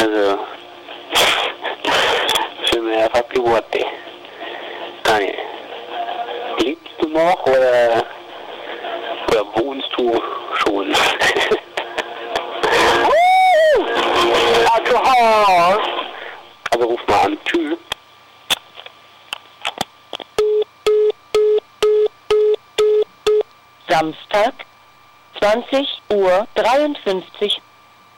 Also, für einfach die Worte. Daniel, liebst du noch oder, oder wohnst du schon? Alkohol! Also ruf mal an. Tschüss. Samstag, 20 Uhr 53